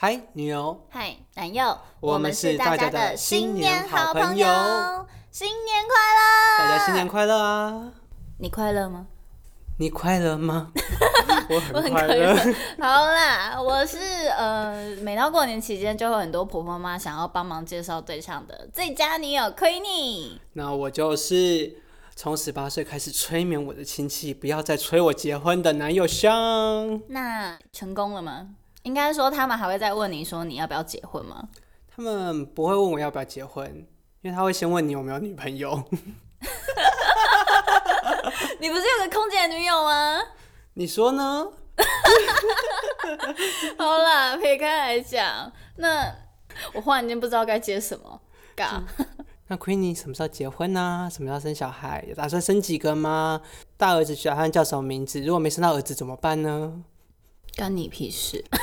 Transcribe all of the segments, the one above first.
嗨，女友。嗨，男友。我们是大家的新年好朋友。新年快乐！大家新年快乐啊！你快乐吗？你快乐吗？我很快乐。好啦，我是呃，每到过年期间，就会很多婆婆妈妈想要帮忙介绍对象的最佳女友 Queenie。那我就是从十八岁开始催眠我的亲戚，不要再催我结婚的男友香。那成功了吗？应该说他们还会再问你说你要不要结婚吗？他们不会问我要不要结婚，因为他会先问你有没有女朋友。你不是有个空姐女友吗？你说呢？好啦，撇开来讲，那我忽然间不知道该接什么。嘎。那 Queenie 什么时候结婚呢、啊？什么时候生小孩？有打算生几个吗？大儿子小汉叫什么名字？如果没生到儿子怎么办呢？干你屁事！对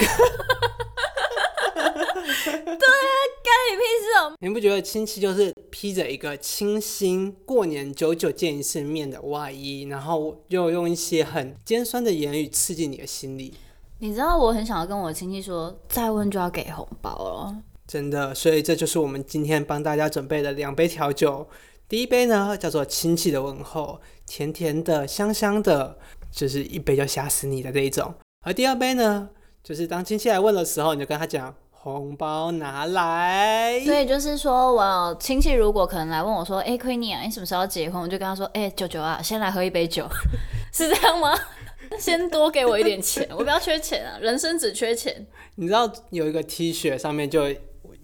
啊，干你屁事哦！你不觉得亲戚就是披着一个清新过年久久见一次面的外衣，然后又用一些很尖酸的言语刺激你的心里？你知道我很想要跟我亲戚说，再问就要给红包了。真的，所以这就是我们今天帮大家准备的两杯调酒。第一杯呢叫做亲戚的问候，甜甜的、香香的，就是一杯就吓死你的那一种。而第二杯呢，就是当亲戚来问的时候，你就跟他讲。红包拿来，所以就是说，我亲戚如果可能来问我说：“哎、欸，Queenie 啊，你什么时候要结婚？”我就跟他说：“哎、欸，舅舅啊，先来喝一杯酒，是这样吗？先多给我一点钱，我不要缺钱啊，人生只缺钱。”你知道有一个 T 恤上面就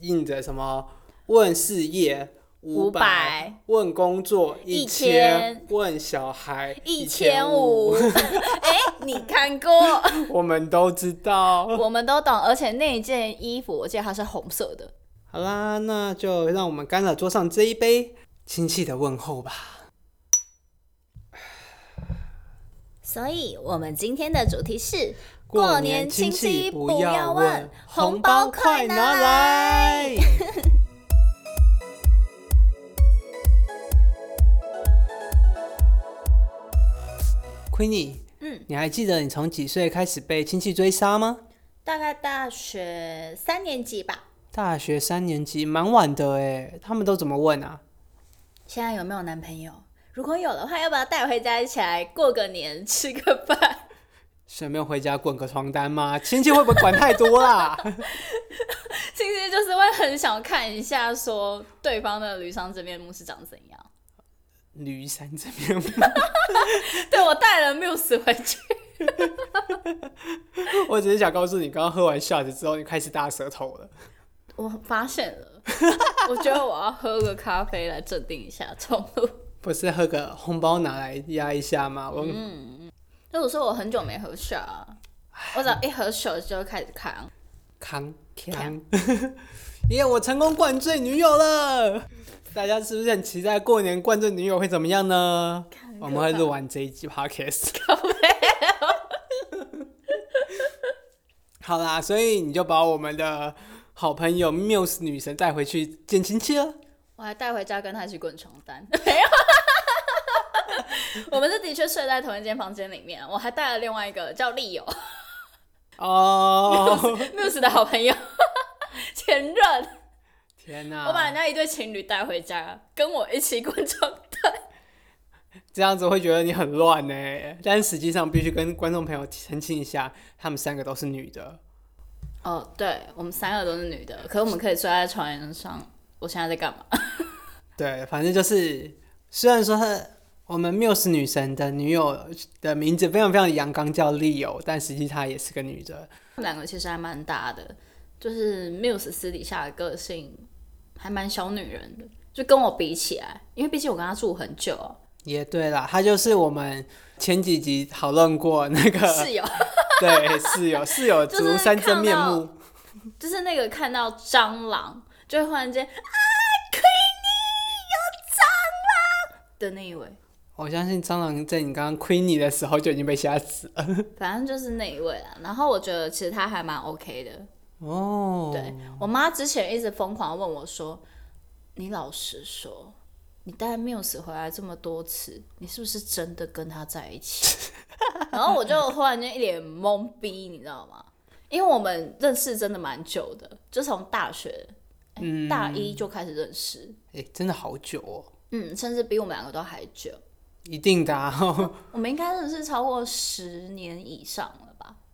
印着什么？问事业。五百问工作一千问小孩一千五，哎，你看过？我们都知道，我们都懂，而且那一件衣服我记得它是红色的。好啦，那就让我们干了桌上这一杯亲戚的问候吧。所以，我们今天的主题是过年亲戚不要问，红包快拿来。Queenie，嗯，你还记得你从几岁开始被亲戚追杀吗？大概大学三年级吧。大学三年级，蛮晚的哎。他们都怎么问啊？现在有没有男朋友？如果有的话，要不要带回家一起来过个年，吃个饭？顺便回家滚个床单吗？亲戚会不会管太多啦？亲戚就是会很想看一下，说对方的庐山真面目是长怎样。驴山真面目，对，我带了 Muse 回去。我只是想告诉你，刚刚喝完 shot 之后，你开始大舌头了。我发现了，我觉得我要喝个咖啡来镇定一下，冲突。不是喝个红包拿来压一下吗？我嗯嗯，就我说我很久没喝 shot，我只要一喝 shot 就开始扛扛扛，耶！我成功灌醉女友了。大家是不是很期待过年灌醉女友会怎么样呢？我们会录完这一集 podcast。好啦，所以你就把我们的好朋友 Muse 女神带回去见亲戚了。我还带回家跟她一起滚床单。没有，我们是的确睡在同一间房间里面。我还带了另外一个叫利友。哦、oh.，Muse 的好朋友，前任。天哪！我把人家一对情侣带回家，跟我一起滚床单，这样子会觉得你很乱呢。但实际上必须跟观众朋友澄清一下，他们三个都是女的。哦，对，我们三个都是女的，可是我们可以睡在床沿上。我现在在干嘛？对，反正就是，虽然说他我们 Muse 女神的女友的名字非常非常阳刚，叫 Leo，但实际她也是个女的。两个其实还蛮搭的，就是 Muse 私底下的个性。还蛮小女人的，就跟我比起来，因为毕竟我跟她住很久啊。也对啦，她就是我们前几集讨论过那个 室友，对，室友，室友 足三真面目，就是那个看到蟑螂就会忽然间啊，Queenie 有蟑螂的那一位。我相信蟑螂在你刚刚 Queenie 的时候就已经被吓死了。反正就是那一位啦，然后我觉得其实他还蛮 OK 的。哦，对，我妈之前一直疯狂问我说：“你老实说，你带 Muse 回来这么多次，你是不是真的跟他在一起？” 然后我就忽然间一脸懵逼，你知道吗？因为我们认识真的蛮久的，就从大学、嗯、大一就开始认识，哎、欸，真的好久哦。嗯，甚至比我们两个都还久。一定的、啊哦，我们应该认识超过十年以上了吧？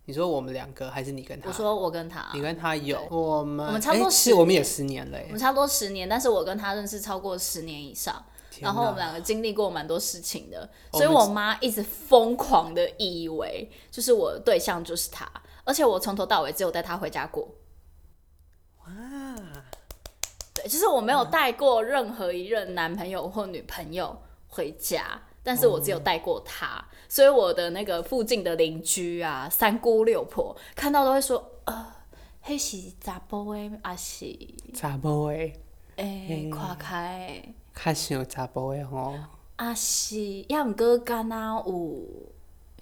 你说我们两个还是你跟他？我说我跟他，你跟他有我们，我们差不多十、欸，我们也十年了。我们差不多十年，但是我跟他认识超过十年以上，然后我们两个经历过蛮多事情的，所以我妈一直疯狂的以为就是我的对象就是他，而且我从头到尾只有带他回家过。哇，对，就是我没有带过任何一任男朋友或女朋友回家。但是我只有带过他，嗯，所以我的那个附近的邻居啊，三姑六婆看到都会说，呃，那是查甫的，还是查甫的？诶、欸，看开，较像查甫的吼。啊是，要唔过干那有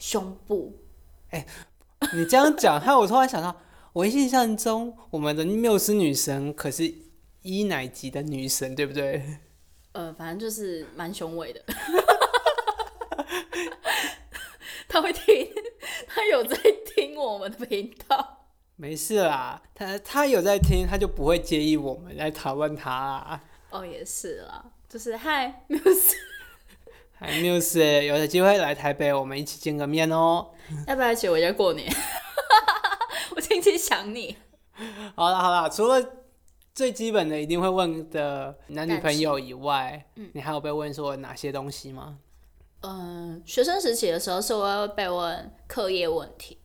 胸部？诶、欸，你这样讲，害我突然想到，我印象中我们的缪斯女神可是一奶级的女神，对不对？呃，反正就是蛮雄伟的。他会听，他有在听我们的频道。没事啦，他他有在听，他就不会介意我们来讨论他啦。哦，也是啦，就是嗨，Muse，嗨，Muse，有的机会来台北，我们一起见个面哦。要不要一起回家过年？我亲戚想你。好了好了，除了最基本的一定会问的男女朋友以外，嗯，你还有被问说哪些东西吗？嗯，学生时期的时候是会被问课业问题，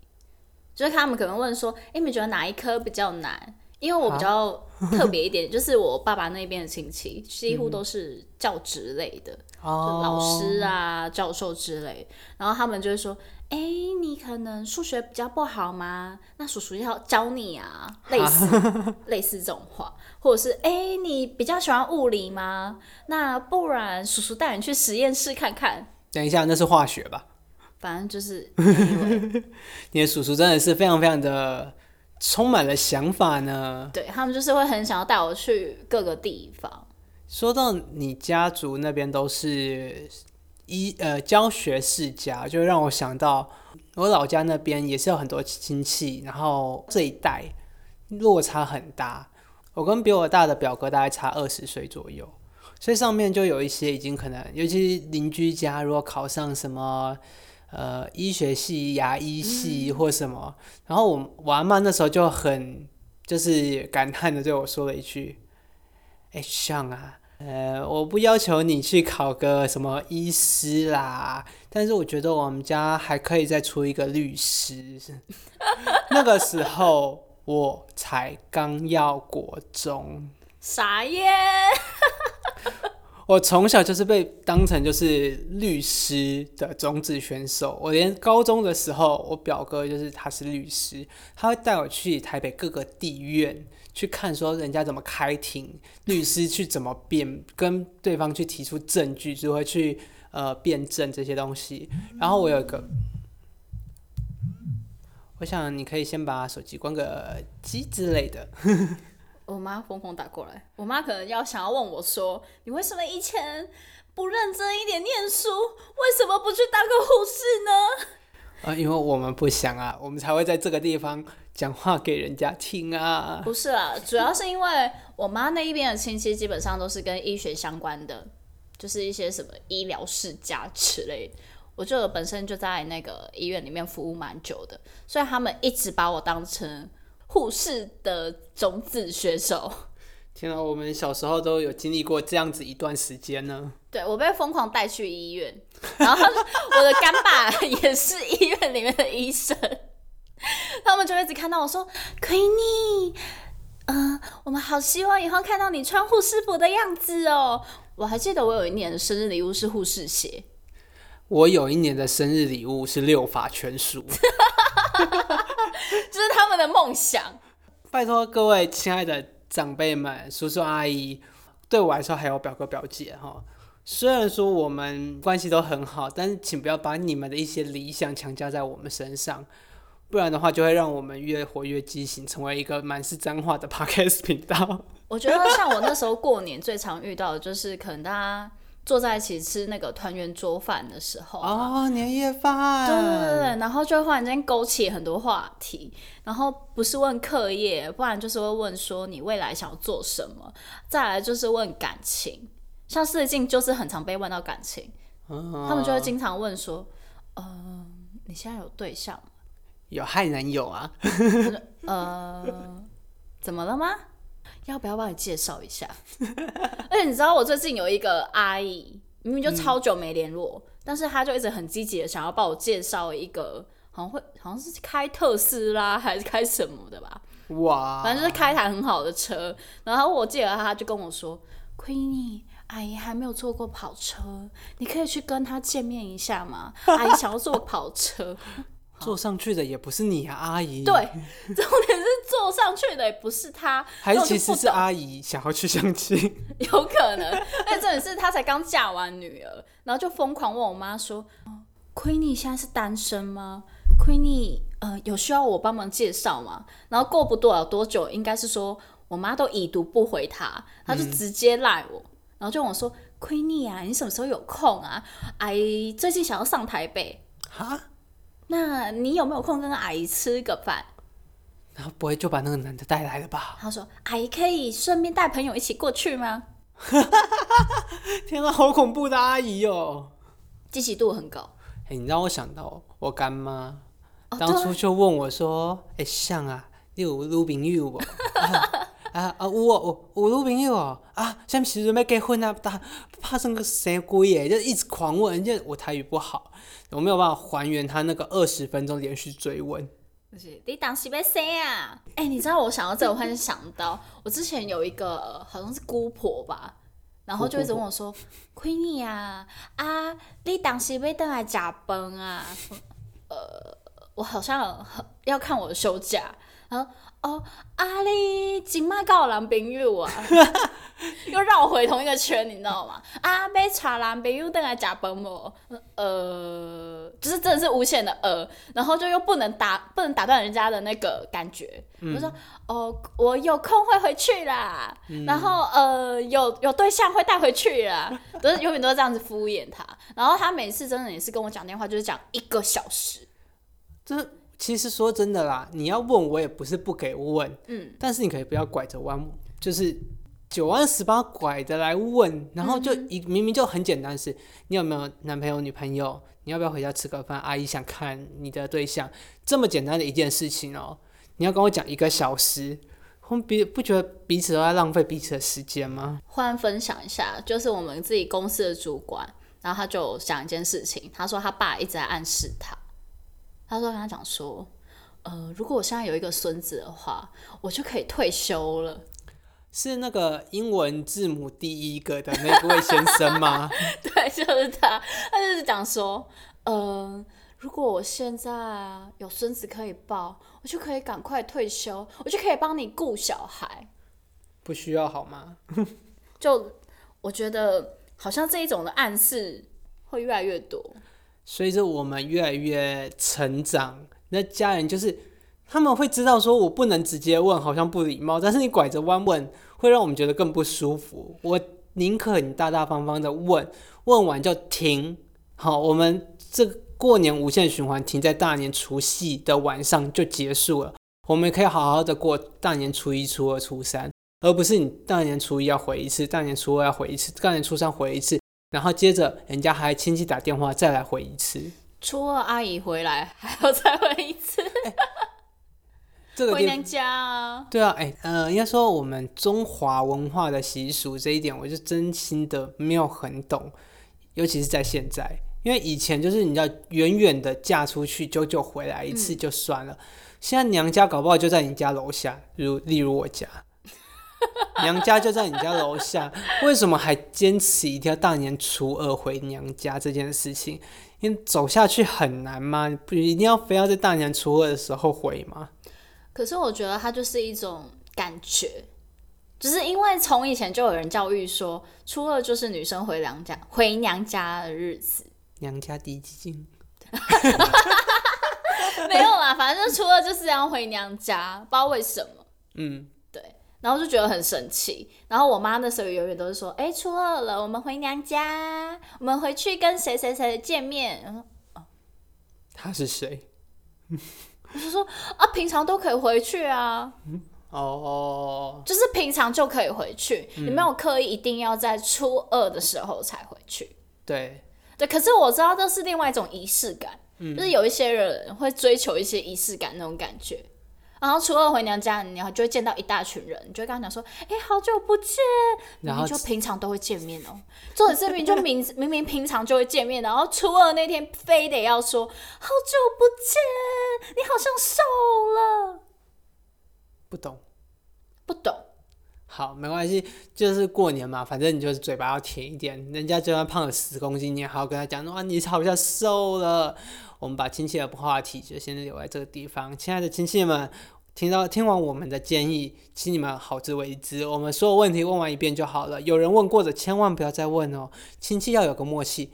就是他们可能问说：“哎，你们觉得哪一科比较难？”因为我比较特别一点，就是我爸爸那边的亲戚几乎都是教职类的，就老师啊、教授之类。然后他们就会说：“哎，你可能数学比较不好吗？那叔叔要教你啊。”类似 类似这种话，或者是：“哎，你比较喜欢物理吗？那不然叔叔带你去实验室看看。”等一下，那是化学吧？反正就是，你的叔叔真的是非常非常的充满了想法呢。对，他们就是会很想要带我去各个地方。说到你家族那边都是医呃教学世家，就让我想到我老家那边也是有很多亲戚，然后这一代落差很大。我跟比我大的表哥大概差二十岁左右。所以上面就有一些已经可能，尤其邻居家如果考上什么呃医学系、牙医系或什么，嗯、然后我我阿嬷那时候就很就是感叹的对我说了一句：“哎，像啊，呃，我不要求你去考个什么医师啦，但是我觉得我们家还可以再出一个律师。”那个时候我才刚要国中，啥耶！我从小就是被当成就是律师的种子选手。我连高中的时候，我表哥就是他是律师，他会带我去台北各个地院去看，说人家怎么开庭，律师去怎么辩，跟对方去提出证据，就会去呃辩证这些东西。然后我有一个，我想你可以先把手机关个机之类的。我妈疯狂打过来，我妈可能要想要问我说：“你为什么以前不认真一点念书？为什么不去当个护士呢？”啊，因为我们不想啊，我们才会在这个地方讲话给人家听啊。不是啊，主要是因为我妈那一边的亲戚基本上都是跟医学相关的，就是一些什么医疗世家之类的。我就本身就在那个医院里面服务蛮久的，所以他们一直把我当成。护士的种子选手，天啊！我们小时候都有经历过这样子一段时间呢。对，我被疯狂带去医院，然后我的干爸也是医院里面的医生，他们就一直看到我说：“奎妮，嗯、呃，我们好希望以后看到你穿护士服的样子哦。”我还记得我有一年的生日礼物是护士鞋，我有一年的生日礼物是六法全书。这是他们的梦想。拜托各位亲爱的长辈们、叔叔阿姨，对我来说还有表哥表姐哈。虽然说我们关系都很好，但是请不要把你们的一些理想强加在我们身上，不然的话就会让我们越活越畸形，成为一个满是脏话的 podcast 频道。我觉得像我那时候过年最常遇到的就是，可能大家坐在一起吃那个团圆桌饭的时候哦，年夜饭，对对对，然后就忽然间勾起很多话题，然后不是问课业，不然就是会问说你未来想要做什么，再来就是问感情，像最近就是很常被问到感情，哦、他们就会经常问说，呃，你现在有对象吗？有害男友啊？呃，怎么了吗？要不要帮你介绍一下？而且你知道我最近有一个阿姨，明明就超久没联络，嗯、但是她就一直很积极的想要帮我介绍一个，好像会好像是开特斯拉还是开什么的吧？哇，反正就是开台很好的车。然后我记得她就跟我说：“Queenie，阿姨还没有坐过跑车，你可以去跟她见面一下吗？阿姨想要坐跑车。”坐上去的也不是你啊，阿姨。对，重点是坐上去的也不是他，还是其实是阿姨想要去相亲？有可能。而且重点是他才刚嫁完女儿，然后就疯狂问我妈说：“Queenie 现在是单身吗？Queenie 呃有需要我帮忙介绍吗？”然后过不多了多久，应该是说我妈都已读不回他，他就直接赖我，嗯、然后就问我说：“Queenie 啊，你什么时候有空啊？阿姨最近想要上台北。”哈？那你有没有空跟阿姨吃个饭？然后不会就把那个男的带来了吧？他说：“阿姨可以顺便带朋友一起过去吗？” 天啊，好恐怖的阿姨哦！积极度很高。哎，你让我想到我干妈，哦、当初就问我说：“哎，像啊，你有女朋友不？” 啊啊，有哦，有女朋友哦！啊，什么时阵要结婚啊？怕怕生个谁鬼耶？就一直狂问，人家我台语不好，我没有办法还原他那个二十分钟连续追问。就是，你当时要谁啊？哎、你知道我想到这，我突然想到，我之前有一个好像是姑婆吧，然后就一直问我说：“Queenie 啊，啊，你当时要等来加班啊？”呃，我好像要看我的休假，然后。哦，阿里今麦搞男朋友啊，又绕回同一个圈，你知道吗？啊，要带男朋友等来吃饭无？呃，就是真的是无限的呃，然后就又不能打，不能打断人家的那个感觉。嗯、我说哦，我有空会回去啦，嗯、然后呃，有有对象会带回去啦，都是永远都是这样子敷衍他。然后他每次真的也是跟我讲电话，就是讲一个小时，这。其实说真的啦，你要问我也不是不给问，嗯，但是你可以不要拐着弯，就是九弯十八拐的来问，然后就一明明就很简单的事，你有没有男朋友女朋友？你要不要回家吃个饭？阿姨想看你的对象，这么简单的一件事情哦，你要跟我讲一个小时，我彼不觉得彼此都在浪费彼此的时间吗？忽然分享一下，就是我们自己公司的主管，然后他就讲一件事情，他说他爸一直在暗示他。他说：“跟他讲说，呃，如果我现在有一个孙子的话，我就可以退休了。是那个英文字母第一个的那位先生吗？对，就是他。他就是讲说，呃，如果我现在有孙子可以抱，我就可以赶快退休，我就可以帮你顾小孩。不需要好吗？就我觉得，好像这一种的暗示会越来越多。”随着我们越来越成长，那家人就是他们会知道说，我不能直接问，好像不礼貌。但是你拐着弯问，会让我们觉得更不舒服。我宁可你大大方方的问，问完就停。好，我们这过年无限循环停在大年除夕的晚上就结束了。我们可以好好的过大年初一、初二、初三，而不是你大年初一要回一次，大年初二要回一次，大年初三回一次。然后接着人家还亲戚打电话再来回一次，初二阿姨回来还要再回一次，欸、这个回娘家啊？对啊，哎、欸，呃，应该说我们中华文化的习俗这一点，我就真心的没有很懂，尤其是在现在，因为以前就是你要远远的嫁出去，久久回来一次就算了，嗯、现在娘家搞不好就在你家楼下，如例如我家。娘家就在你家楼下，为什么还坚持一定要大年初二回娘家这件事情？因为走下去很难吗？不一定要非要在大年初二的时候回吗？可是我觉得它就是一种感觉，就是因为从以前就有人教育说，初二就是女生回娘家回娘家的日子。娘家第几经？没有啦，反正初二就是要回娘家，不知道为什么。嗯。然后就觉得很神奇。然后我妈那时候永远都是说：“哎，初二了，我们回娘家，我们回去跟谁谁谁见面。”然后哦，他是谁？我就说啊，平常都可以回去啊。嗯哦，就是平常就可以回去，嗯、你没有刻意一定要在初二的时候才回去。对，对，可是我知道这是另外一种仪式感，嗯、就是有一些人会追求一些仪式感那种感觉。然后初二回娘家，然后就会见到一大群人，你就会跟他讲说：“哎、欸，好久不见。”然后就平常都会见面哦。做的视频就明 明明平常就会见面，然后初二那天非得要说：“好久不见，你好像瘦了。”不懂，不懂。好，没关系，就是过年嘛，反正你就是嘴巴要甜一点。人家就算胖了十公斤，你也好好跟他讲，哇，你好像瘦了。我们把亲戚的话题就先留在这个地方。亲爱的亲戚们，听到听完我们的建议，请你们好自为之。我们所有问题问完一遍就好了。有人问过的，千万不要再问哦。亲戚要有个默契。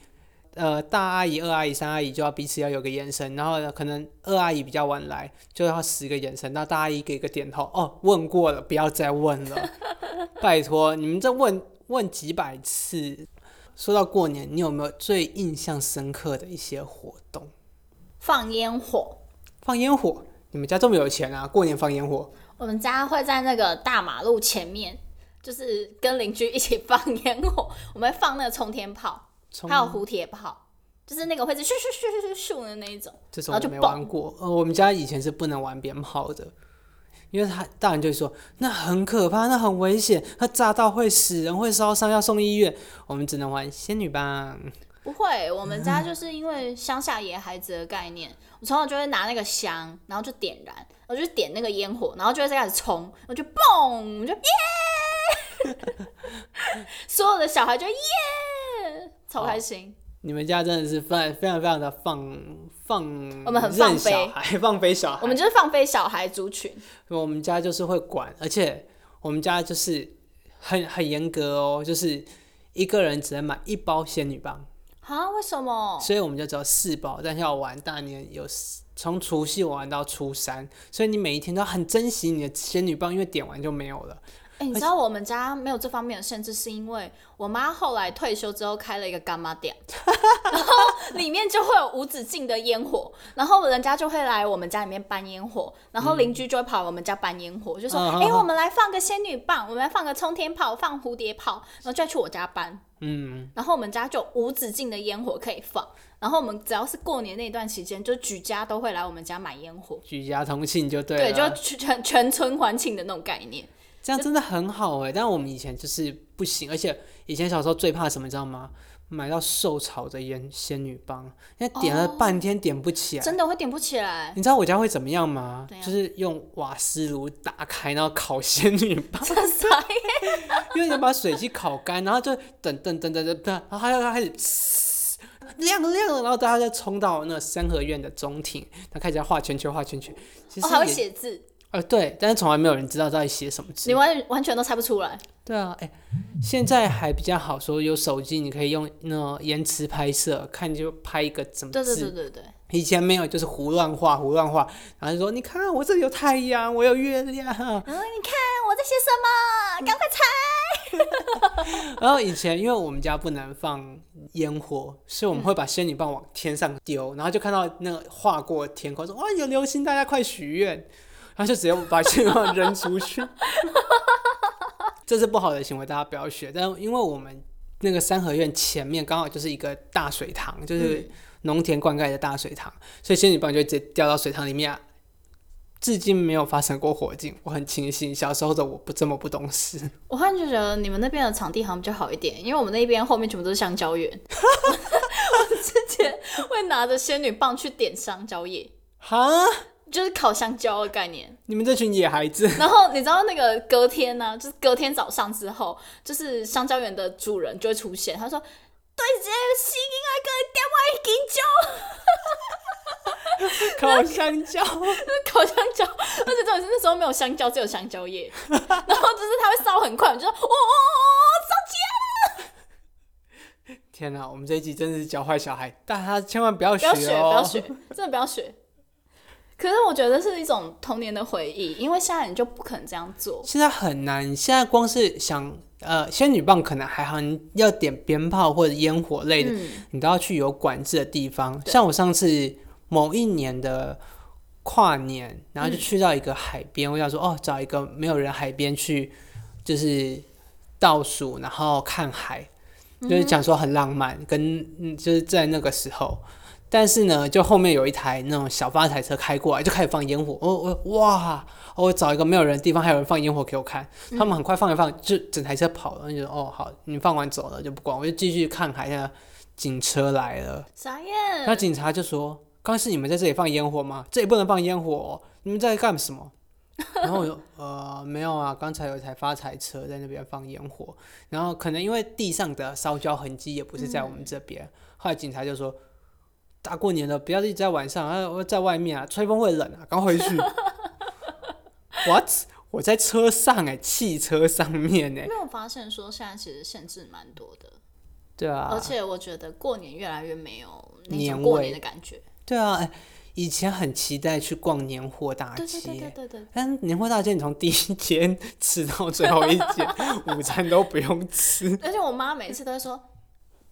呃，大阿姨、二阿姨、三阿姨就要彼此要有个眼神，然后呢，可能二阿姨比较晚来，就要十个眼神，那大阿姨给个点头，哦，问过了，不要再问了，拜托，你们这问问几百次。说到过年，你有没有最印象深刻的一些活动？放烟火，放烟火，你们家这么有钱啊？过年放烟火？我们家会在那个大马路前面，就是跟邻居一起放烟火，我们会放那个冲天炮。还有蝴蝶炮，就是那个会是咻咻咻咻咻的那一种，这种我没玩过。呃，我们家以前是不能玩鞭炮的，因为他大人就说那很可怕，那很危险，它炸到会死人，会烧伤，要送医院。我们只能玩仙女棒。不会，我们家就是因为乡下野孩子的概念，我从小就会拿那个香，然后就点燃，我就点那个烟火，然后就会开始冲，我就蹦，我就耶，所有的小孩就耶。超开心！你们家真的是非常非常非常的放放，我们很放飞，放飞小孩，我们就是放飞小孩族群。我们家就是会管，而且我们家就是很很严格哦，就是一个人只能买一包仙女棒。啊？为什么？所以我们就只有四包，但是要玩大年有从除夕玩到初三，所以你每一天都很珍惜你的仙女棒，因为点完就没有了。哎、欸，你知道我们家没有这方面的限制，是因为我妈后来退休之后开了一个干妈店，然后里面就会有无止境的烟火，然后人家就会来我们家里面搬烟火，然后邻居就会跑我们家搬烟火，嗯、就说：“哎、欸，我们来放个仙女棒，我们来放个冲天炮，放蝴蝶炮，然后就要去我家搬。”嗯，然后我们家就无止境的烟火可以放，然后我们只要是过年那段期间，就举家都会来我们家买烟火，举家同庆就对了，对，就全全村欢庆的那种概念。这样真的很好哎，但我们以前就是不行，而且以前小时候最怕什么，你知道吗？买到受潮的烟仙女棒，因为点了半天点不起来，真的会点不起来。你知道我家会怎么样吗？就是用瓦斯炉打开，然后烤仙女棒。因为你要把水汽烤干，然后就等等等等等等，然后它要开始亮了亮了，然后大家就冲到那个三合院的中庭，他开始要画圈圈画圈圈。其实还会写字。呃，对，但是从来没有人知道到底写什么字，你完完全都猜不出来。对啊，哎，现在还比较好说，有手机你可以用那延迟拍摄，看就拍一个怎么字。对对对对对。以前没有，就是胡乱画胡乱画，然后就说你看我这里有太阳，我有月亮。嗯，你看我在写什么？赶快猜。然后以前因为我们家不能放烟火，所以我们会把仙女棒往天上丢，然后就看到那个划过天空，说哇有流星，大家快许愿。他就直接把希望扔出去，这是不好的行为，大家不要学。但因为我们那个三合院前面刚好就是一个大水塘，就是农田灌溉的大水塘，所以仙女棒就直接掉到水塘里面啊。至今没有发生过火警，我很庆幸小时候的我不这么不懂事。我忽然就觉得你们那边的场地好像比较好一点，因为我们那边后面全部都是香蕉园，我之前会拿着仙女棒去点香蕉叶。哈？就是烤香蕉的概念，你们这群野孩子。然后你知道那个隔天呢、啊，就是隔天早上之后，就是香蕉园的主人就会出现，他说：“对这个新来个点我一斤酒。”烤香蕉，烤香蕉，而且重点是那时候没有香蕉，只有香蕉叶。然后就是它会烧很快，就说：“哦哦哦，烧起来了！”天哪，我们这一集真的是教坏小孩，大家千万不要学哦，不要学，不要学，真的不要学。可是我觉得是一种童年的回忆，因为现在你就不可能这样做。现在很难，现在光是想呃仙女棒可能还好，你要点鞭炮或者烟火类的，嗯、你都要去有管制的地方。像我上次某一年的跨年，然后就去到一个海边，嗯、我想说哦，找一个没有人海边去，就是倒数，然后看海，就是讲说很浪漫，跟就是在那个时候。但是呢，就后面有一台那种小发财车开过来，就开始放烟火。我我哇！我找一个没有人的地方，还有人放烟火给我看。他们很快放一放，就整台车跑了。就说哦好，你放完走了就不管，我就继续看海。那警车来了，傻眼。那警察就说：“刚刚是你们在这里放烟火吗？这里不能放烟火哦，你们在干什么？” 然后我就呃没有啊，刚才有一台发财车在那边放烟火。然后可能因为地上的烧焦痕迹也不是在我们这边。嗯、后来警察就说。大过年的，不要一直在晚上啊！我在外面啊，吹风会冷啊，赶快回去。What？我在车上哎、欸，汽车上面哎、欸。没有发现说现在其实限制蛮多的。对啊。而且我觉得过年越来越没有那种过年的感觉。对啊，哎，以前很期待去逛年货大街。对对对对对。但年货大街，你从第一天 吃到最后一间，午餐都不用吃。而且我妈每次都会说，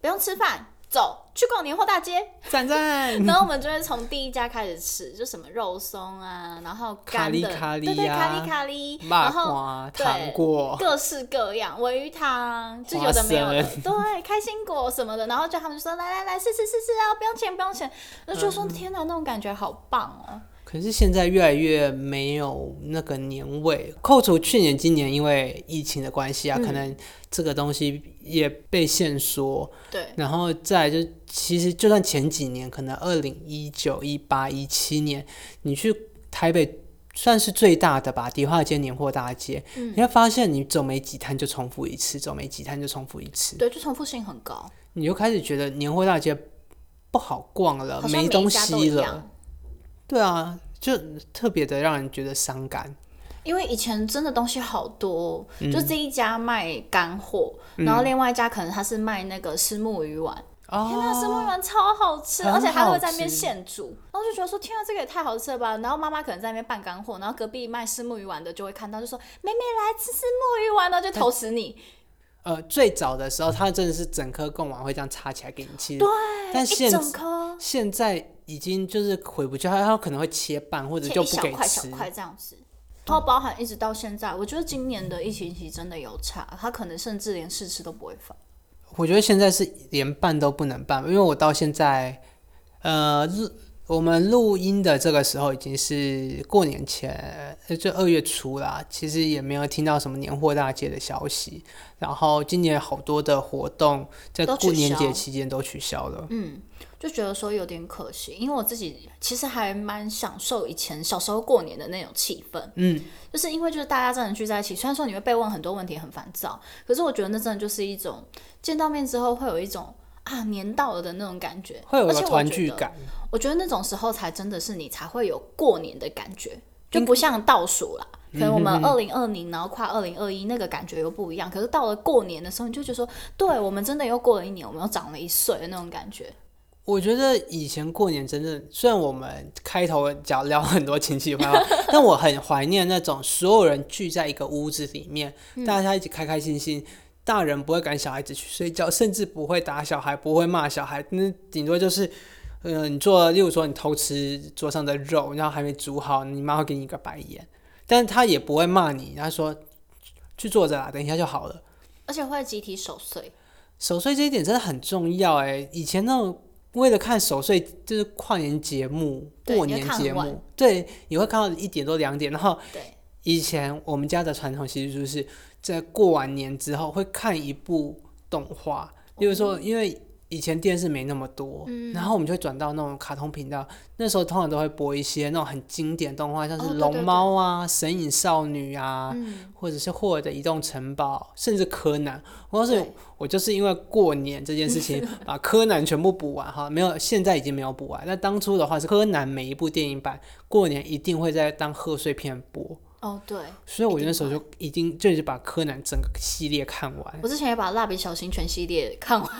不用吃饭。走去逛年货大街，赞赞。然后我们就会从第一家开始吃，就什么肉松啊，然后，咖喱咖喱对对，咖喱咖喱，然后糖果，各式各样，鮪鱼汤，就有的没有的，对，开心果什么的。然后就他们就说来来来，试试试试啊，不用钱不用钱。那就说天哪，那种感觉好棒哦。可是现在越来越没有那个年味，扣除去年、今年因为疫情的关系啊，嗯、可能这个东西也被限缩。对，然后再来就其实就算前几年，可能二零一九、一八、一七年，你去台北算是最大的吧，迪化街年货大街，嗯、你会发现你走没几摊就重复一次，走没几摊就重复一次。对，就重复性很高。你就开始觉得年货大街不好逛了，没东西了。对啊，就特别的让人觉得伤感，因为以前真的东西好多，嗯、就这一家卖干货，嗯、然后另外一家可能他是卖那个石木鱼丸，嗯、天呐，石木鱼丸超好吃，而且他会在那边现煮，然后就觉得说天啊，这个也太好吃了吧，然后妈妈可能在那边办干货，然后隔壁卖石木鱼丸的就会看到，就说妹妹来吃石木鱼丸，呢就投死你。呃，最早的时候，他真的是整颗贡丸会这样插起来给你吃，对，但现一整颗。现在。已经就是回不去，他他可能会切半或者就不给吃，小块小块这样子。然后包含一直到现在，我觉得今年的疫情期真的有差，他可能甚至连试吃都不会放。我觉得现在是连办都不能办，因为我到现在，呃，录我们录音的这个时候已经是过年前，就二月初啦。其实也没有听到什么年货大街的消息。然后今年好多的活动在过年节期间都取消了。嗯。就觉得说有点可惜，因为我自己其实还蛮享受以前小时候过年的那种气氛，嗯，就是因为就是大家真的聚在一起，虽然说你会被问很多问题很烦躁，可是我觉得那真的就是一种见到面之后会有一种啊年到了的那种感觉，会有个团聚感。我觉得那种时候才真的是你才会有过年的感觉，就不像倒数啦，可能我们二零二零然后跨二零二一那个感觉又不一样，可是到了过年的时候，你就觉得说，对我们真的又过了一年，我们又长了一岁的那种感觉。我觉得以前过年真的，虽然我们开头讲聊很多亲戚朋友，但我很怀念那种所有人聚在一个屋子里面，嗯、大家一起开开心心，大人不会赶小孩子去睡觉，甚至不会打小孩，不会骂小孩，那顶多就是，呃，你做，例如说你偷吃桌上的肉，然后还没煮好，你妈会给你一个白眼，但是他也不会骂你，他说去坐着啦，等一下就好了，而且会集体守岁，守岁这一点真的很重要哎，以前那种。为了看守岁，就是跨年节目、过年节目，对，你会看到一点多两点。然后，以前我们家的传统其实就是在过完年之后会看一部动画，比如说因为。以前电视没那么多，嗯、然后我们就会转到那种卡通频道。那时候通常都会播一些那种很经典动画，像是龙猫啊、哦、神隐少女啊，嗯、或者是霍尔的移动城堡，甚至柯南。我告诉你，我就是因为过年这件事情 把柯南全部补完哈，没有，现在已经没有补完。那当初的话是柯南每一部电影版过年一定会在当贺岁片播。哦，对，所以我那时候就已经就是把柯南整个系列看完。我之前也把蜡笔小新全系列看完。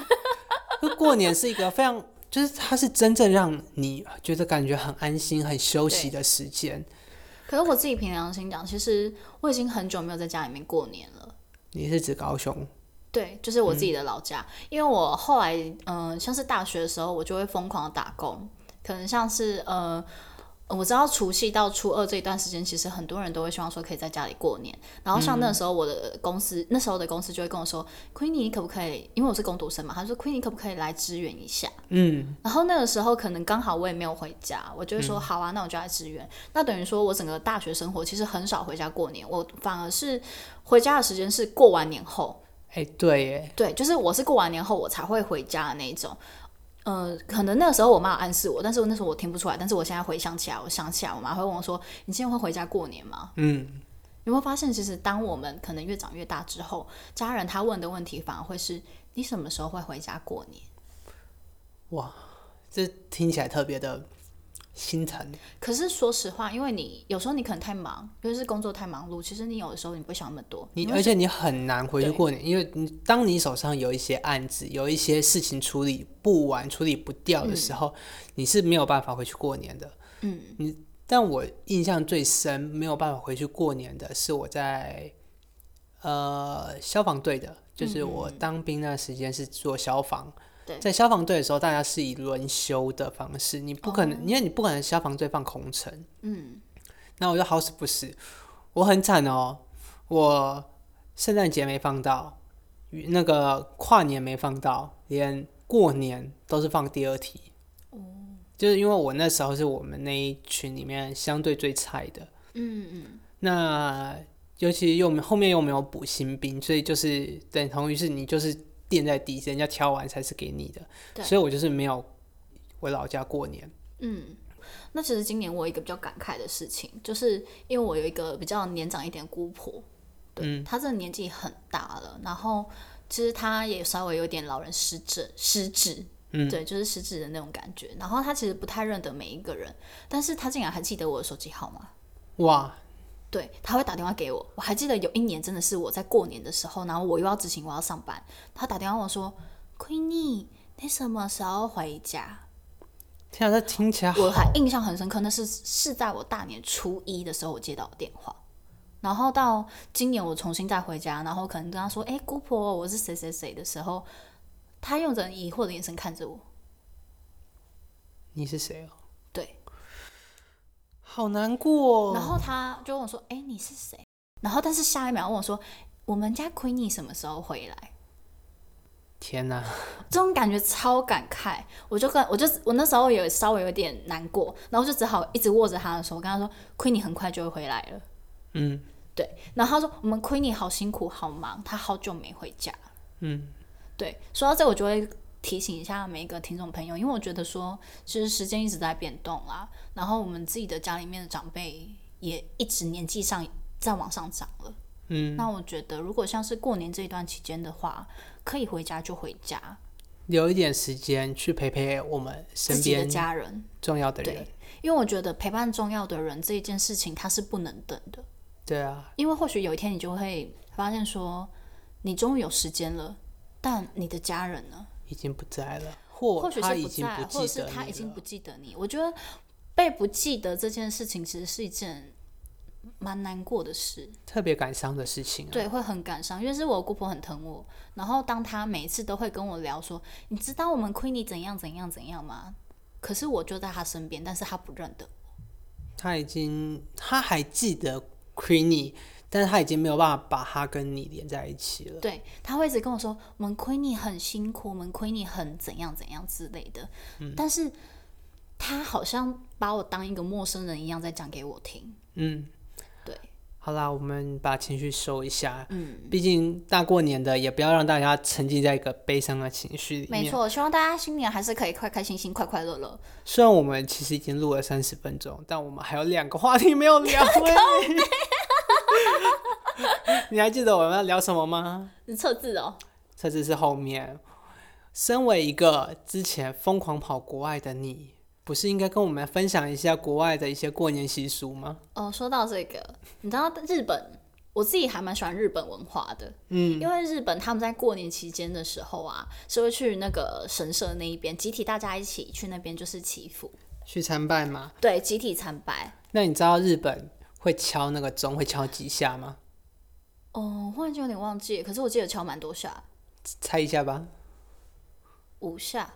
过年是一个非常就是它是真正让你觉得感觉很安心、很休息的时间。可是我自己凭良心讲，其实我已经很久没有在家里面过年了。你是指高雄？对，就是我自己的老家。嗯、因为我后来，嗯、呃，像是大学的时候，我就会疯狂的打工，可能像是呃。我知道除夕到初二这一段时间，其实很多人都会希望说可以在家里过年。然后像那时候我的公司，嗯、那时候的公司就会跟我说：“Queenie，你可不可以？因为我是工读生嘛，他说 Queenie 可不可以来支援一下？”嗯。然后那个时候可能刚好我也没有回家，我就会说：“好啊，那我就来支援。嗯”那等于说我整个大学生活其实很少回家过年，我反而是回家的时间是过完年后。哎，对耶，对，就是我是过完年后我才会回家的那一种。呃，可能那个时候我妈有暗示我，但是我那时候我听不出来。但是我现在回想起来，我想起来，我妈会问我说：“你今天会回家过年吗？”嗯，有没有发现，其实当我们可能越长越大之后，家人他问的问题反而会是：“你什么时候会回家过年？”哇，这听起来特别的。心疼。可是说实话，因为你有时候你可能太忙，尤其是工作太忙碌，其实你有的时候你不会想那么多。你而且你很难回去过年，因为你当你手上有一些案子，有一些事情处理不完、处理不掉的时候，嗯、你是没有办法回去过年的。嗯，你但我印象最深没有办法回去过年的是我在呃消防队的，就是我当兵那时间是做消防。对在消防队的时候，大家是以轮休的方式，你不可能，哦、因为你不可能消防队放空城。嗯，那我就好死不死，我很惨哦，我圣诞节没放到，那个跨年没放到，连过年都是放第二题。哦，就是因为我那时候是我们那一群里面相对最菜的。嗯嗯，那尤其又后面又没有补新兵，所以就是等同于是你就是。垫在地，人家挑完才是给你的，所以我就是没有回老家过年。嗯，那其实今年我有一个比较感慨的事情，就是因为我有一个比较年长一点的姑婆，对，嗯，她这个年纪很大了，然后其实她也稍微有点老人失智，失智，嗯，对，就是失智的那种感觉。然后她其实不太认得每一个人，但是她竟然还记得我的手机号码，哇！对，他会打电话给我。我还记得有一年，真的是我在过年的时候，然后我又要执行，我要上班。他打电话问我说：“Queenie，你什么时候回家？”天啊，这听起来我还印象很深刻。那是是在我大年初一的时候，我接到电话。然后到今年我重新再回家，然后可能跟他说：“哎，姑婆，我是谁谁谁的时候，他用着疑惑的眼神看着我。”你是谁哦？好难过、哦。然后他就问我说：“哎，你是谁？”然后但是下一秒问我说：“我们家 Queenie 什么时候回来？”天哪，这种感觉超感慨。我就跟我就我那时候有稍微有点难过，然后就只好一直握着他的手，我跟他说：“Queenie 很快就会回来了。”嗯，对。然后他说：“我们 Queenie 好辛苦，好忙，他好久没回家。”嗯，对。说到这，我就会。提醒一下每一个听众朋友，因为我觉得说，其实时间一直在变动啦，然后我们自己的家里面的长辈也一直年纪上在往上涨了。嗯，那我觉得如果像是过年这一段期间的话，可以回家就回家，留一点时间去陪陪我们身边的家人、重要的人。对，因为我觉得陪伴重要的人这一件事情，它是不能等的。对啊，因为或许有一天你就会发现说，你终于有时间了，但你的家人呢？已经不在了，或他已经不记得你了，或者是他已经不记得你。我觉得被不记得这件事情，其实是一件蛮难过的事，特别感伤的事情啊。对，会很感伤，因为是我姑婆很疼我，然后当她每一次都会跟我聊说：“你知道我们 Queenie 怎样怎样怎样吗？”可是我就在她身边，但是她不认得我。他已经，他还记得 Queenie。但是他已经没有办法把他跟你连在一起了。对，他会一直跟我说：“我们 Queenie 很辛苦，我们 Queenie 很怎样怎样之类的。嗯”但是他好像把我当一个陌生人一样在讲给我听。嗯，对。好啦，我们把情绪收一下。嗯，毕竟大过年的，也不要让大家沉浸在一个悲伤的情绪里面。没错，希望大家新年还是可以开开心心、快快乐乐。虽然我们其实已经录了三十分钟，但我们还有两个话题没有聊。你还记得我们要聊什么吗？你测字哦。测字是后面。身为一个之前疯狂跑国外的你，不是应该跟我们分享一下国外的一些过年习俗吗？哦，说到这个，你知道日本我自己还蛮喜欢日本文化的，嗯，因为日本他们在过年期间的时候啊，是会去那个神社那一边，集体大家一起去那边就是祈福，去参拜吗？对，集体参拜。那你知道日本会敲那个钟会敲几下吗？哦，忽然间有点忘记，可是我记得敲蛮多下。猜一下吧。五下。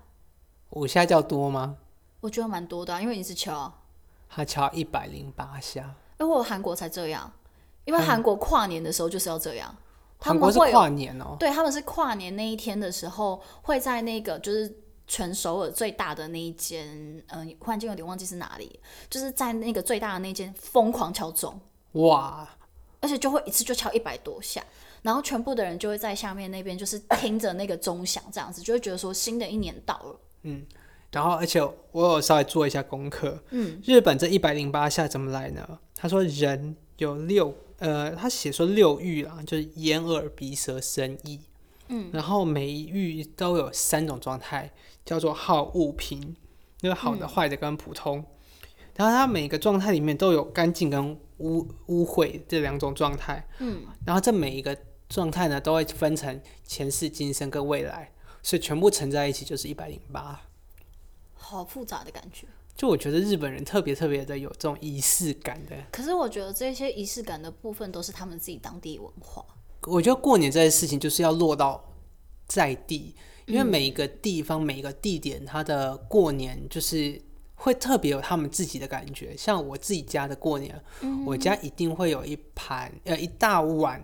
五下叫多吗？我觉得蛮多的啊，因为你是敲。他敲一百零八下。因为我韩国才这样。因为韩国跨年的时候就是要这样，韩国是跨年哦，对，他们是跨年那一天的时候，会在那个就是全首尔最大的那一间，嗯，忽然间有点忘记是哪里，就是在那个最大的那间疯狂敲钟，哇，而且就会一次就敲一百多下，然后全部的人就会在下面那边就是听着那个钟响，这样子就会觉得说新的一年到了，嗯，然后而且我有稍微做一下功课，嗯，日本这一百零八下怎么来呢？他说人有六。呃，他写说六欲啊，就是眼耳鼻舌身意，嗯，然后每一欲都有三种状态，叫做好物品，那个好的、坏的跟普通，嗯、然后它每个状态里面都有干净跟污污秽这两种状态，嗯，然后这每一个状态呢，都会分成前世今生跟未来，所以全部乘在一起就是一百零八，好复杂的感觉。就我觉得日本人特别特别的有这种仪式感的，可是我觉得这些仪式感的部分都是他们自己当地文化。我觉得过年这件事情就是要落到在地，因为每一个地方、嗯、每一个地点，它的过年就是会特别有他们自己的感觉。像我自己家的过年，嗯、我家一定会有一盘呃一大碗，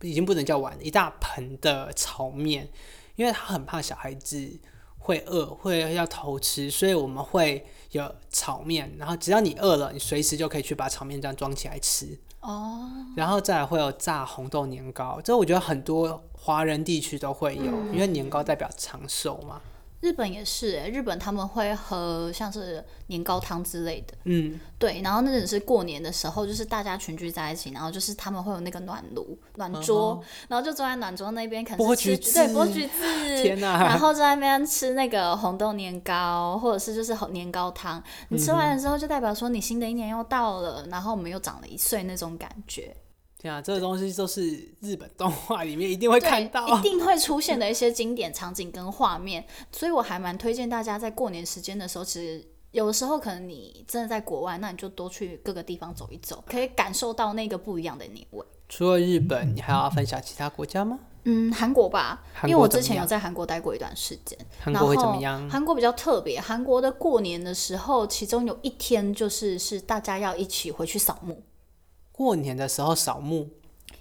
已经不能叫碗，一大盆的炒面，因为他很怕小孩子会饿，会要偷吃，所以我们会。有炒面，然后只要你饿了，你随时就可以去把炒面这样装起来吃哦。然后再来会有炸红豆年糕，这我觉得很多华人地区都会有，嗯、因为年糕代表长寿嘛。日本也是诶，日本他们会喝像是年糕汤之类的，嗯，对，然后那只是过年的时候，就是大家群聚在一起，然后就是他们会有那个暖炉、暖桌，嗯、然后就坐在暖桌那边，可能是吃对剥橘子，天哪，然后在那边吃那个红豆年糕，或者是就是年糕汤，你吃完了之后就代表说你新的一年又到了，然后我们又长了一岁那种感觉。对啊，这个东西就是日本动画里面一定会看到，一定会出现的一些经典场景跟画面，所以我还蛮推荐大家在过年时间的时候，其实有的时候可能你真的在国外，那你就多去各个地方走一走，可以感受到那个不一样的年味。除了日本，你还要分享其他国家吗？嗯，韩国吧，因为我之前有在韩国待过一段时间。韩国会怎么样？韩国比较特别，韩国的过年的时候，其中有一天就是是大家要一起回去扫墓。过年的时候扫墓，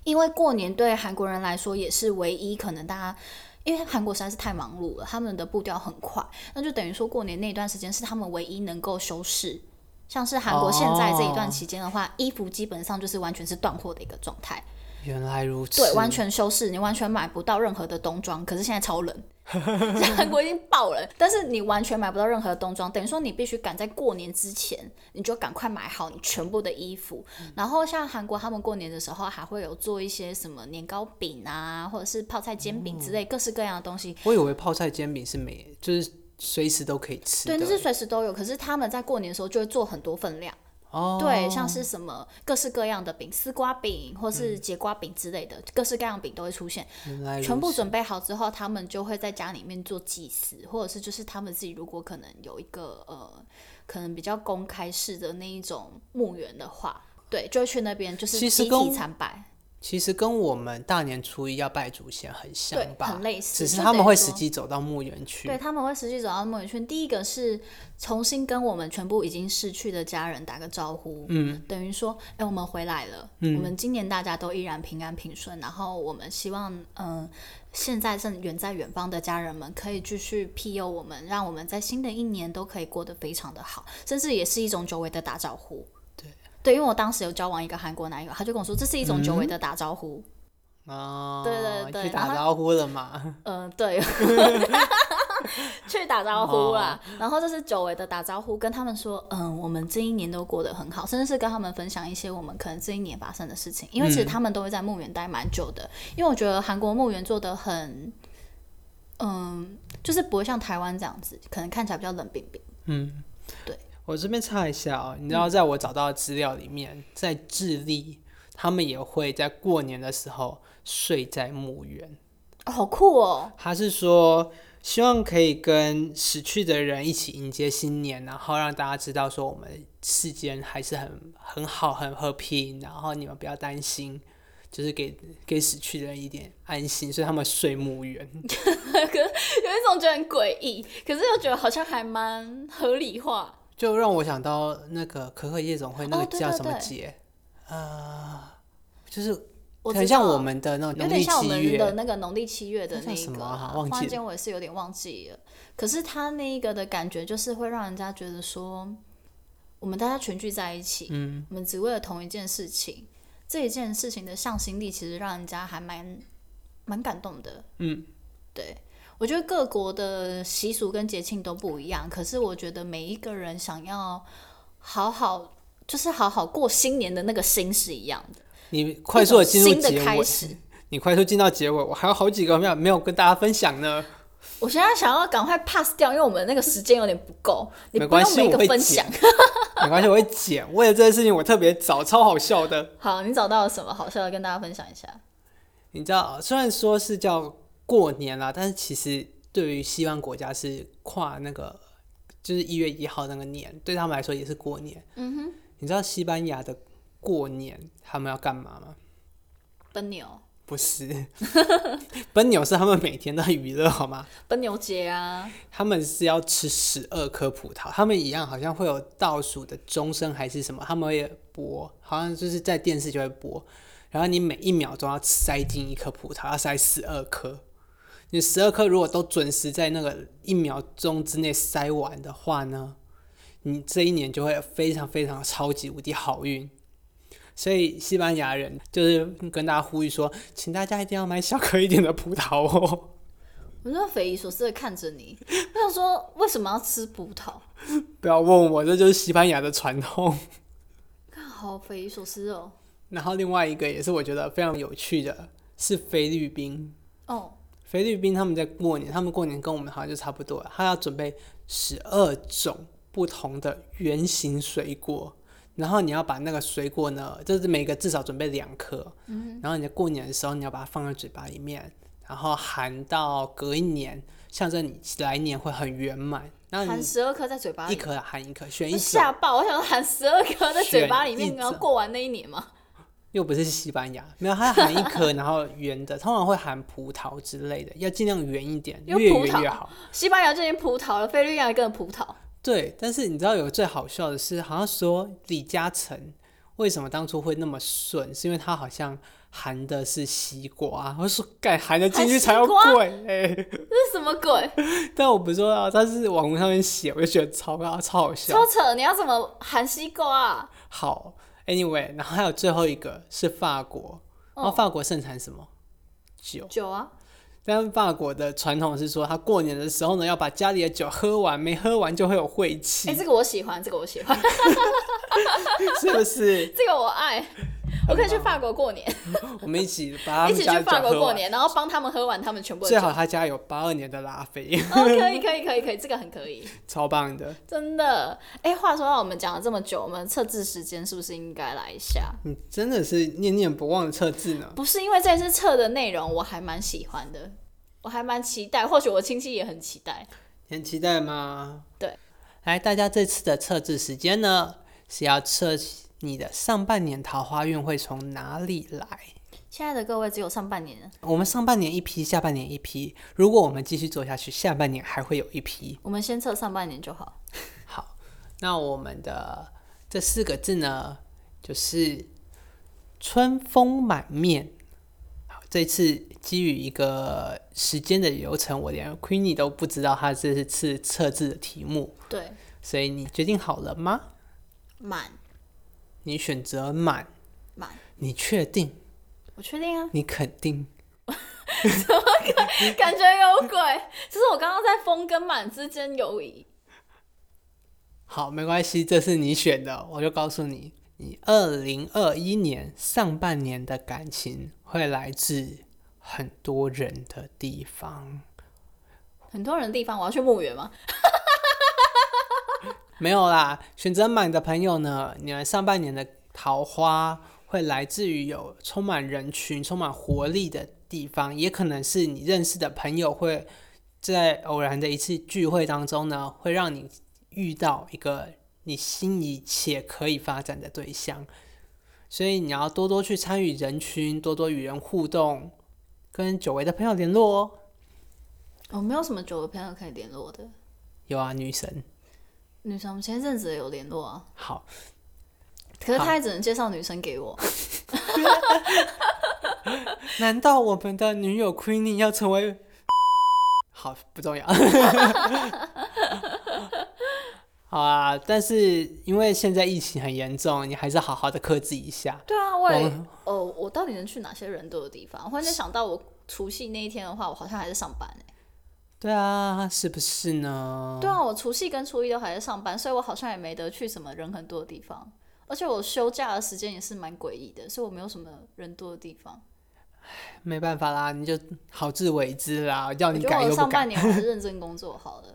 因为过年对韩国人来说也是唯一可能大家，因为韩国实在是太忙碌了，他们的步调很快，那就等于说过年那段时间是他们唯一能够休饰。像是韩国现在这一段期间的话，哦、衣服基本上就是完全是断货的一个状态。原来如此，对，完全修饰，你完全买不到任何的冬装。可是现在超冷。韩国已经爆了，但是你完全买不到任何的冬装，等于说你必须赶在过年之前，你就赶快买好你全部的衣服。嗯、然后像韩国他们过年的时候还会有做一些什么年糕饼啊，或者是泡菜煎饼之类、嗯、各式各样的东西。我以为泡菜煎饼是每就是随时都可以吃，对，那是随时都有。可是他们在过年的时候就会做很多分量。哦，对，像是什么各式各样的饼，丝瓜饼或是节瓜饼之类的，嗯、各式各样饼都会出现。全部准备好之后，他们就会在家里面做祭祀，或者是就是他们自己如果可能有一个呃，可能比较公开式的那一种墓园的话，对，就会去那边就是集体参拜。其实跟我们大年初一要拜祖先很像吧？很类似，只是他们会实际走到墓园去。对，他们会实际走到墓园去。第一个是重新跟我们全部已经逝去的家人打个招呼，嗯，等于说，哎、欸，我们回来了，嗯、我们今年大家都依然平安平顺。然后我们希望，嗯、呃，现在正远在远方的家人们可以继续庇佑我们，让我们在新的一年都可以过得非常的好，甚至也是一种久违的打招呼。对，因为我当时有交往一个韩国男友，他就跟我说，这是一种久违的打招呼。哦、嗯，对对对，去打招呼了嘛？嗯、呃，对，去打招呼啦。哦、然后这是久违的打招呼，跟他们说，嗯，我们这一年都过得很好，甚至是跟他们分享一些我们可能这一年发生的事情。因为其实他们都会在墓园待蛮久的，嗯、因为我觉得韩国墓园做的很，嗯，就是不会像台湾这样子，可能看起来比较冷冰冰。嗯，对。我这边插一下哦，你知道，在我找到的资料里面，嗯、在智利，他们也会在过年的时候睡在墓园。哦，好酷哦！他是说。希望可以跟死去的人一起迎接新年，然后让大家知道说我们世间还是很很好、很和平，然后你们不要担心，就是给给死去的人一点安心，所以他们睡墓园。可有一种觉得很诡异，可是又觉得好像还蛮合理化，就让我想到那个可可夜总会那个叫什么节？呃，就是。很像我们的那种有点像我们的那个农历七月的那个、啊，突然间我也是有点忘记了。可是他那一个的感觉，就是会让人家觉得说，我们大家全聚在一起，嗯，我们只为了同一件事情，这一件事情的向心力，其实让人家还蛮蛮感动的。嗯，对，我觉得各国的习俗跟节庆都不一样，可是我觉得每一个人想要好好，就是好好过新年的那个心是一样的。你快速的进入结尾，你快速进到结尾，我还有好几个没有没有跟大家分享呢。我现在想要赶快 pass 掉，因为我们那个时间有点不够。没关系，我会剪。没关系，我会剪。为了这件事情，我特别找，超好笑的。好，你找到了什么好笑的，跟大家分享一下。你知道，虽然说是叫过年啦，但是其实对于西方国家是跨那个，就是一月一号那个年，对他们来说也是过年。嗯哼，你知道西班牙的？过年他们要干嘛吗？奔牛？不是，奔牛是他们每天的娱乐，好吗？奔牛节啊！他们是要吃十二颗葡萄，他们一样好像会有倒数的钟声还是什么，他们会播，好像就是在电视就会播，然后你每一秒钟要塞进一颗葡萄，要塞十二颗，你十二颗如果都准时在那个一秒钟之内塞完的话呢，你这一年就会非常非常超级无敌好运。所以西班牙人就是跟大家呼吁说，请大家一定要买小颗一点的葡萄哦。我就匪夷所思的看着你，我想说为什么要吃葡萄？不要问我，这就是西班牙的传统。看好匪夷所思哦。然后另外一个也是我觉得非常有趣的，是菲律宾哦。菲律宾他们在过年，他们过年跟我们好像就差不多，他要准备十二种不同的圆形水果。然后你要把那个水果呢，就是每个至少准备两颗，嗯，然后你在过年的时候你要把它放在嘴巴里面，然后含到隔一年，象征你来年会很圆满。然后含十二颗在嘴巴里，一颗含一颗，选一种。吓爆！我想含十二颗在嘴巴里面，然后过完那一年吗？又不是西班牙，没有，它含一颗，然后圆的，通常会含葡萄之类的，要尽量圆一点，越圆越好。西班牙这边葡萄了，菲律宾还跟葡萄。对，但是你知道有个最好笑的是，好像说李嘉诚为什么当初会那么顺，是因为他好像含的是西瓜，我说盖含的进去才要贵，哎，这是什么鬼？但我不知道，但是网络上面写，我就觉得超超超好笑，超扯！你要怎么含西瓜啊？好，Anyway，然后还有最后一个是法国，然后法国盛产什么？哦、酒酒啊。但法国的传统是说，他过年的时候呢，要把家里的酒喝完，没喝完就会有晦气。哎、欸，这个我喜欢，这个我喜欢，是不是？这个我爱，我可以去法国过年。我们一起把他们 一起去法国过年，然后帮他们喝完他们全部的酒。最好他家有八二年的拉菲。哦，可以，可以，可以，可以，这个很可以，超棒的，真的。哎、欸，话说到我们讲了这么久，我们测字时间是不是应该来一下？你真的是念念不忘的测字呢？不是，因为这次测的内容我还蛮喜欢的。我还蛮期待，或许我亲戚也很期待。很期待吗？对，来，大家这次的测字时间呢，是要测你的上半年桃花运会从哪里来？亲爱的各位，只有上半年。我们上半年一批，下半年一批。如果我们继续做下去，下半年还会有一批。我们先测上半年就好。好，那我们的这四个字呢，就是春风满面。好这次基于一个时间的流程，我连 Queenie 都不知道他这次测字的题目。对，所以你决定好了吗？满。你选择满。满。你确定？我确定啊。你肯定？怎么感感觉有鬼？就是我刚刚在风跟满之间游移。好，没关系，这是你选的，我就告诉你。你二零二一年上半年的感情会来自很多人的地方，很多人的地方，我要去墓园吗？没有啦，选择满的朋友呢，你们上半年的桃花会来自于有充满人群、充满活力的地方，也可能是你认识的朋友会在偶然的一次聚会当中呢，会让你遇到一个你心仪且可以发展的对象。所以你要多多去参与人群，多多与人互动，跟久违的朋友联络哦。我、哦、没有什么久违朋友可以联络的。有啊，女神。女生，我们前一阵子有联络啊。好。可是他也只能介绍女生给我。难道我们的女友 Queenie 要成为？好，不重要。好啊，但是因为现在疫情很严重，你还是好好的克制一下。对啊，我也哦，我到底能去哪些人多的地方？我忽然间想到，我除夕那一天的话，我好像还在上班哎。对啊，是不是呢？对啊，我除夕跟初一都还在上班，所以我好像也没得去什么人很多的地方。而且我休假的时间也是蛮诡异的，所以我没有什么人多的地方。没办法啦，你就好自为之啦。要你改又不改。我上半年还是 认真工作好了，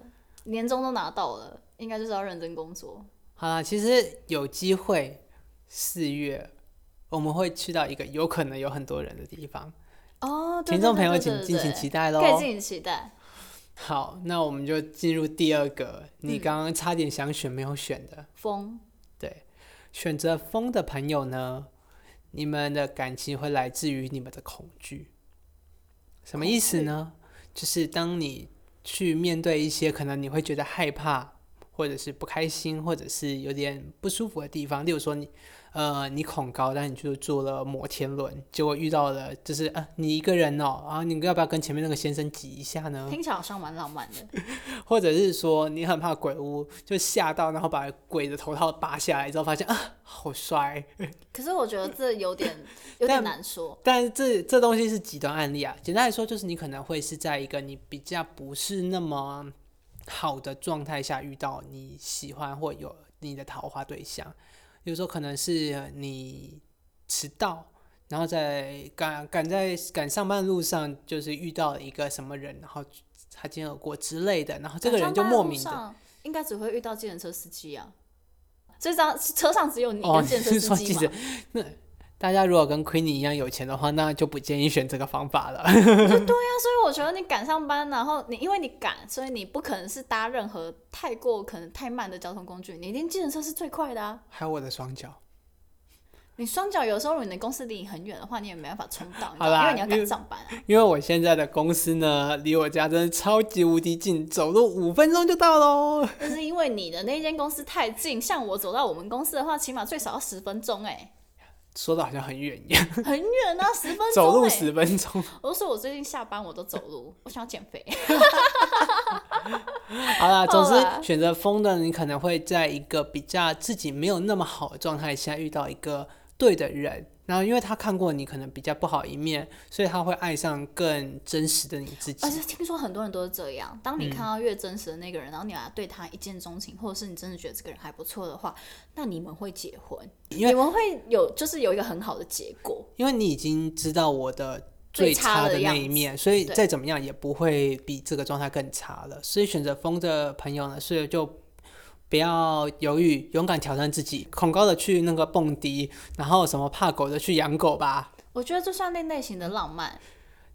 年终都拿到了，应该就是要认真工作。好啦，其实有机会四月我们会去到一个有可能有很多人的地方哦。听众朋友，请敬请期待喽！可以敬请期待。好，那我们就进入第二个，你刚刚差点想选没有选的风。对选择风的朋友呢，你们的感情会来自于你们的恐惧。什么意思呢？就是当你去面对一些可能你会觉得害怕，或者是不开心，或者是有点不舒服的地方，例如说你。呃，你恐高，但你就坐了摩天轮，结果遇到了就是呃，你一个人哦，然后你要不要跟前面那个先生挤一下呢？听起来好像蛮浪漫的。或者是说你很怕鬼屋，就吓到，然后把鬼的头套拔下来之后，发现啊，好帅。可是我觉得这有点有点难说。但，但这这东西是极端案例啊。简单来说，就是你可能会是在一个你比较不是那么好的状态下遇到你喜欢或有你的桃花对象。比如说，可能是你迟到，然后在赶赶在赶上班的路上，就是遇到一个什么人，然后擦肩而过之类的，然后这个人就莫名的，应该只会遇到计程车司机啊。这张车上只有你跟计程车司机吗？那大家如果跟 Queenie 一样有钱的话，那就不建议选这个方法了。对呀、啊，所以我觉得你赶上班，然后你因为你赶，所以你不可能是搭任何太过可能太慢的交通工具，你一定计程车是最快的啊。还有我的双脚，你双脚有时候如果你的公司离你很远的话，你也没办法冲到，好啦，因为你要赶上班啊。因为我现在的公司呢，离我家真的超级无敌近，走路五分钟就到喽。那是因为你的那间公司太近，像我走到我们公司的话，起码最少要十分钟哎。说的好像很远一样，很远啊，十分钟，走路十分钟。我都说我最近下班我都走路，我想要减肥。好啦，总之选择风的你可能会在一个比较自己没有那么好的状态下遇到一个对的人。然后，因为他看过你可能比较不好一面，所以他会爱上更真实的你自己。而且听说很多人都是这样，当你看到越真实的那个人，嗯、然后你俩对他一见钟情，或者是你真的觉得这个人还不错的话，那你们会结婚，因你们会有就是有一个很好的结果。因为你已经知道我的最差的那一面，所以再怎么样也不会比这个状态更差了。所以选择风的朋友呢，所以就。不要犹豫，勇敢挑战自己。恐高的去那个蹦迪，然后什么怕狗的去养狗吧。我觉得这算另类型的浪漫，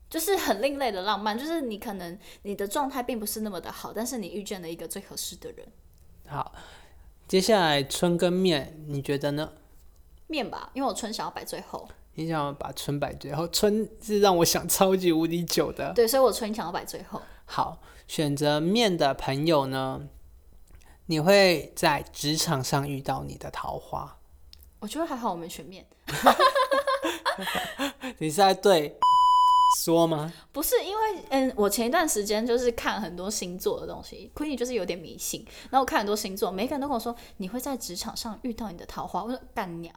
就是很另类的浪漫。就是你可能你的状态并不是那么的好，但是你遇见了一个最合适的人。好，接下来春跟面，你觉得呢？面吧，因为我春想要摆最后。你想要把春摆最后，春是让我想超级无敌久的。对，所以我春想要摆最后。好，选择面的朋友呢？你会在职场上遇到你的桃花？我觉得还好，我没全面。你是在对说吗？不是，因为嗯，我前一段时间就是看很多星座的东西，Queenie 就是有点迷信，然后我看很多星座，每个人都跟我说你会在职场上遇到你的桃花，我说干娘，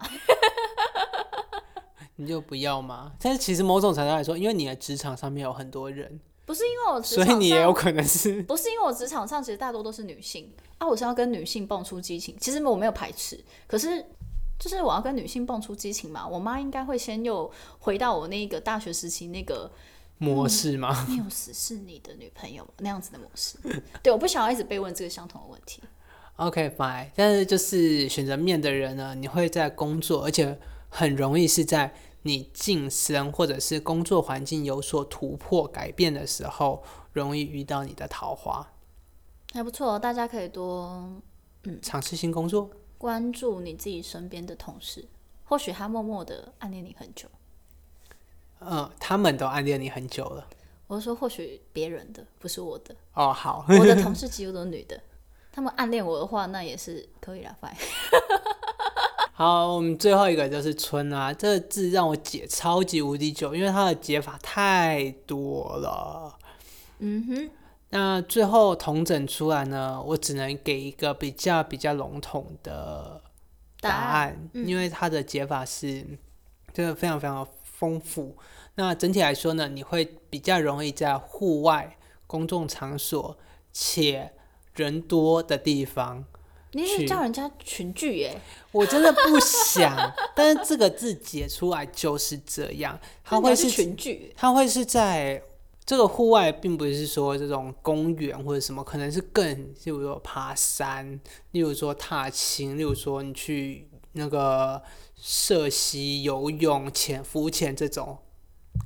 你就不要嘛。但是其实某种程度来说，因为你的职场上面有很多人。不是因为我职场上，所以你也有可能是。不是因为我职场上其实大多都是女性啊，我是要跟女性蹦出激情。其实我没有排斥，可是就是我要跟女性蹦出激情嘛。我妈应该会先又回到我那个大学时期那个模式吗？缪、嗯、斯是你的女朋友那样子的模式。对，我不想要一直被问这个相同的问题。OK，fine。但是就是选择面的人呢，你会在工作，而且很容易是在你晋升或者是工作环境有所突破改变的时候，容易遇到你的桃花。还不错，大家可以多嗯尝试新工作，关注你自己身边的同事，或许他默默的暗恋你很久。嗯，他们都暗恋你很久了。我是说，或许别人的，不是我的。哦，好，我的 同事几乎都是女的，他们暗恋我的话，那也是可以啦。拜。好，我们最后一个就是“春”啊，这个字让我解超级无敌久，因为它的解法太多了。嗯哼。那最后统整出来呢，我只能给一个比较比较笼统的答案，答案嗯、因为它的解法是真的非常非常丰富。那整体来说呢，你会比较容易在户外公众场所且人多的地方。你是叫人家群聚耶？我真的不想，但是这个字解出来就是这样，它会是群聚，它会是在这个户外，并不是说这种公园或者什么，可能是更，例如说爬山，例如说踏青，例如说你去那个涉溪游泳、潜浮潜这种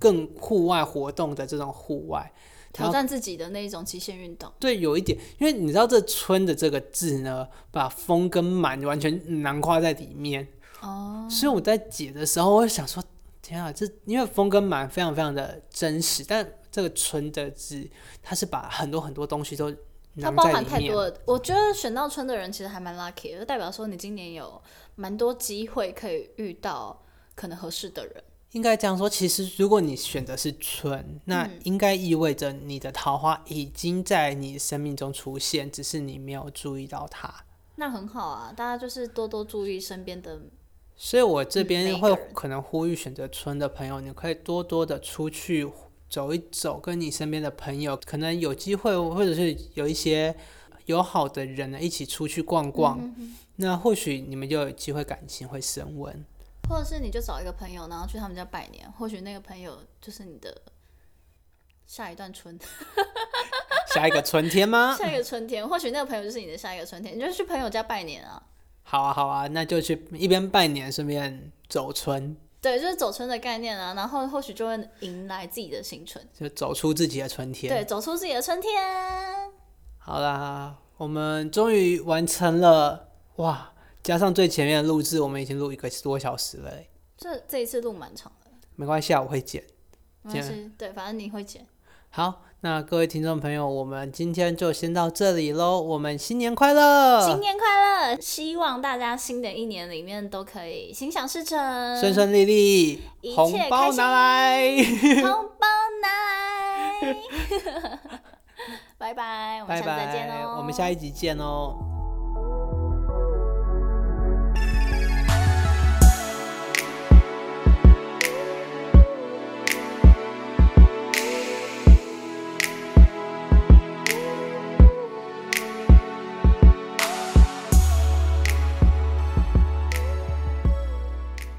更户外活动的这种户外。挑战自己的那一种极限运动，对，有一点，因为你知道这“春”的这个字呢，把“风”跟“满”完全囊括在里面。哦，所以我在解的时候，我想说，天啊，这因为“风”跟“满”非常非常的真实，但这个“春”的字，它是把很多很多东西都它包含太多了。我觉得选到“春”的人其实还蛮 lucky 的，就代表说你今年有蛮多机会可以遇到可能合适的人。应该这样说，其实如果你选的是春，那应该意味着你的桃花已经在你生命中出现，只是你没有注意到它。那很好啊，大家就是多多注意身边的。所以我这边会可能呼吁选择春的朋友，你可以多多的出去走一走，跟你身边的朋友，可能有机会，或者是有一些友好的人呢，一起出去逛逛。嗯哼哼。那或许你们就有机会感情会升温。或者是你就找一个朋友，然后去他们家拜年，或许那个朋友就是你的下一段春，下一个春天吗？下一个春天，或许那个朋友就是你的下一个春天，你就去朋友家拜年啊。好啊，好啊，那就去一边拜年，顺便走春。对，就是走春的概念啊，然后或许就会迎来自己的新春，就走出自己的春天。对，走出自己的春天。好啦，我们终于完成了，哇！加上最前面的录制，我们已经录一个多小时了。这这一次录蛮长的。没关系啊，我会剪。没关系，对，反正你会剪。好，那各位听众朋友，我们今天就先到这里喽。我们新年快乐！新年快乐！希望大家新的一年里面都可以心想事成，顺顺利利，红包拿来，红包拿来。拜拜，我们下次再见喽！我们下一集见哦。